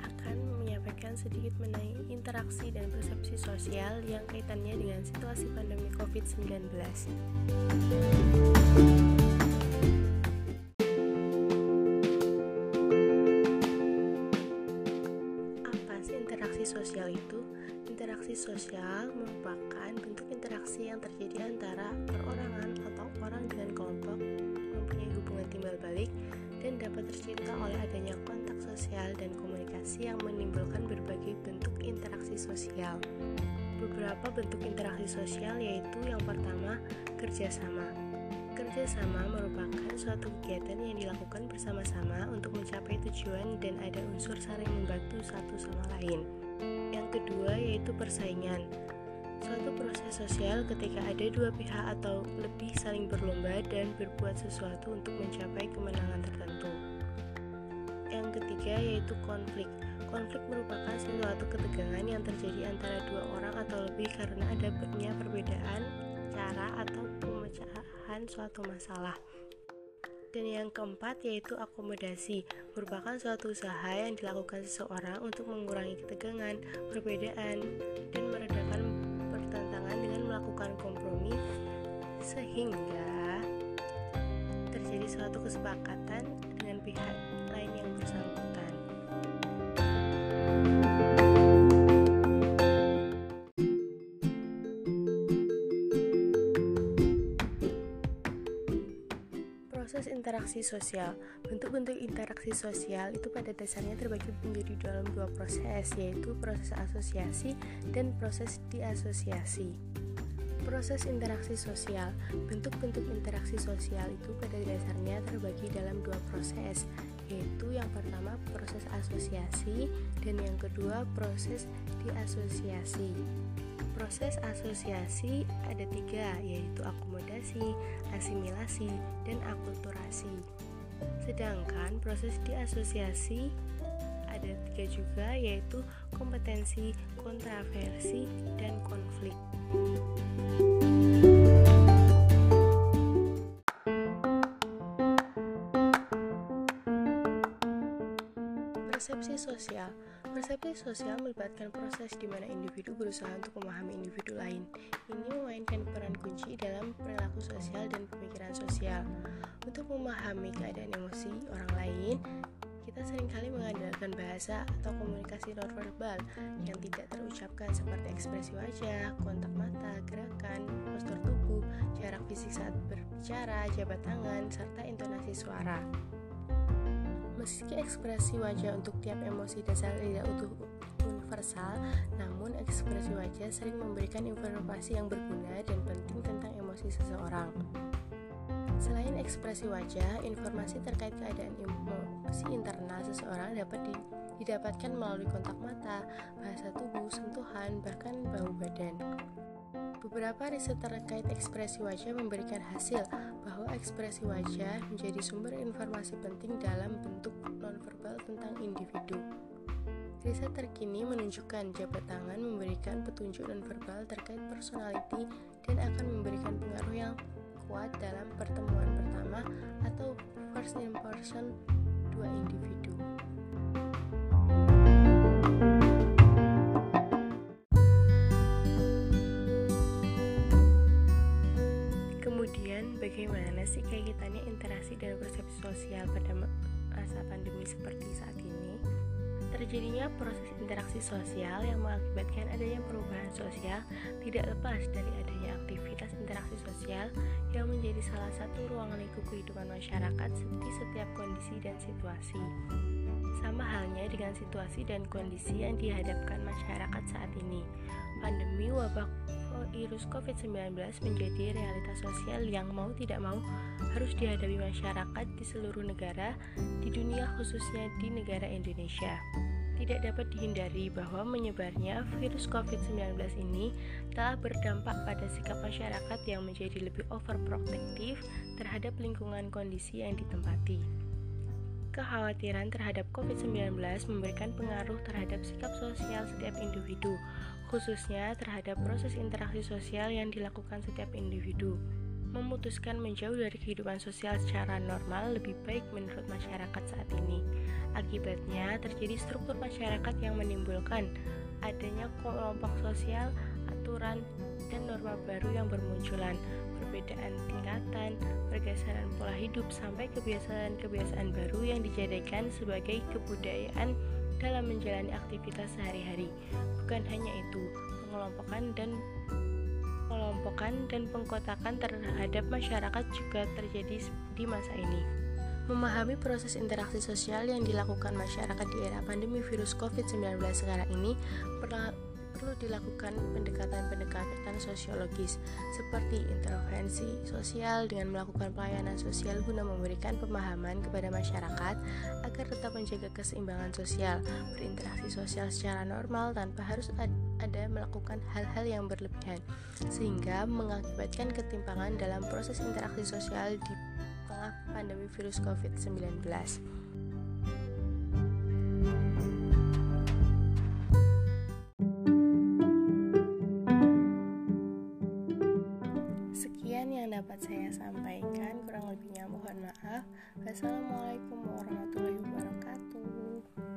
akan menyampaikan sedikit mengenai interaksi dan persepsi sosial yang kaitannya dengan situasi pandemi COVID-19. Apa sih interaksi sosial itu? Interaksi sosial merupakan bentuk interaksi yang terjadi antara perorangan komunikasi yang menimbulkan berbagai bentuk interaksi sosial. Beberapa bentuk interaksi sosial yaitu yang pertama, kerjasama. Kerjasama merupakan suatu kegiatan yang dilakukan bersama-sama untuk mencapai tujuan dan ada unsur saling membantu satu sama lain. Yang kedua yaitu persaingan. Suatu proses sosial ketika ada dua pihak atau lebih saling berlomba dan berbuat sesuatu untuk mencapai kemenangan tertentu. Ketiga yaitu konflik. Konflik merupakan suatu ketegangan yang terjadi antara dua orang atau lebih karena ada adanya perbedaan cara atau pemecahan suatu masalah. Dan yang keempat yaitu akomodasi, merupakan suatu usaha yang dilakukan seseorang untuk mengurangi ketegangan, perbedaan, dan meredakan melakukan kompromi sehingga terjadi suatu kesepakatan dengan pihak bersangkutan. Proses interaksi sosial Bentuk-bentuk interaksi sosial itu pada dasarnya terbagi menjadi dalam dua proses, yaitu proses asosiasi dan proses diasosiasi. Proses interaksi sosial Bentuk-bentuk interaksi sosial itu pada dasarnya terbagi dalam dua proses Yaitu yang pertama proses asosiasi dan yang kedua proses diasosiasi Proses asosiasi ada tiga yaitu akomodasi, asimilasi, dan akulturasi Sedangkan proses diasosiasi ada tiga juga yaitu kompetensi, kontraversi, dan konflik. Persepsi sosial Persepsi sosial melibatkan proses di mana individu berusaha untuk memahami individu lain. Ini memainkan peran kunci dalam perilaku sosial dan pemikiran sosial. Untuk memahami keadaan emosi orang lain, kita sering kali mengandalkan bahasa atau komunikasi nonverbal yang tidak terucapkan seperti ekspresi wajah, kontak mata, gerakan, postur tubuh, jarak fisik saat berbicara, jabat tangan, serta intonasi suara. Meski ekspresi wajah untuk tiap emosi dasar tidak utuh universal, namun ekspresi wajah sering memberikan informasi yang berguna dan penting tentang emosi seseorang. Selain ekspresi wajah, informasi terkait keadaan emosi internal seseorang dapat didapatkan melalui kontak mata, bahasa tubuh, sentuhan, bahkan bau badan. Beberapa riset terkait ekspresi wajah memberikan hasil bahwa ekspresi wajah menjadi sumber informasi penting dalam bentuk nonverbal tentang individu. Riset terkini menunjukkan jabat tangan memberikan petunjuk nonverbal terkait personality dan akan memberikan pengaruh yang kuat dalam pertemuan pertama atau first impression dua individu. Bagaimana sih kaitannya interaksi dan persepsi sosial pada masa pandemi seperti saat ini? Terjadinya proses interaksi sosial yang mengakibatkan adanya perubahan sosial tidak lepas dari adanya aktivitas interaksi sosial yang menjadi salah satu ruang lingkup kehidupan masyarakat di setiap kondisi dan situasi. Sama halnya dengan situasi dan kondisi yang dihadapkan masyarakat saat ini. Pandemi wabah virus COVID-19 menjadi realitas sosial yang mau tidak mau harus dihadapi masyarakat di seluruh negara di dunia khususnya di negara Indonesia. Tidak dapat dihindari bahwa menyebarnya virus COVID-19 ini telah berdampak pada sikap masyarakat yang menjadi lebih overprotective terhadap lingkungan kondisi yang ditempati. Kekhawatiran terhadap COVID-19 memberikan pengaruh terhadap sikap sosial setiap individu, khususnya terhadap proses interaksi sosial yang dilakukan setiap individu. memutuskan menjauh dari kehidupan sosial secara normal lebih baik menurut masyarakat saat ini. Akibatnya, terjadi struktur masyarakat yang menimbulkan adanya kelompok sosial, aturan, norma baru yang bermunculan, perbedaan tingkatan, pergeseran pola hidup, sampai kebiasaan-kebiasaan baru yang dijadikan sebagai kebudayaan dalam menjalani aktivitas sehari-hari. Bukan hanya itu, pengelompokan dan pengelompokan dan pengkotakan terhadap masyarakat juga terjadi di masa ini. Memahami proses interaksi sosial yang dilakukan masyarakat di era pandemi virus COVID-19 sekarang ini perlu dilakukan pendekatan-pendekatan sosiologis seperti intervensi sosial dengan melakukan pelayanan sosial guna memberikan pemahaman kepada masyarakat agar tetap menjaga keseimbangan sosial, berinteraksi sosial secara normal tanpa harus ada melakukan hal-hal yang berlebihan sehingga mengakibatkan ketimpangan dalam proses interaksi sosial di tengah pandemi virus COVID-19. Dapat saya sampaikan. Kurang lebihnya mohon maaf. Wassalamualaikum warahmatullahi wabarakatuh.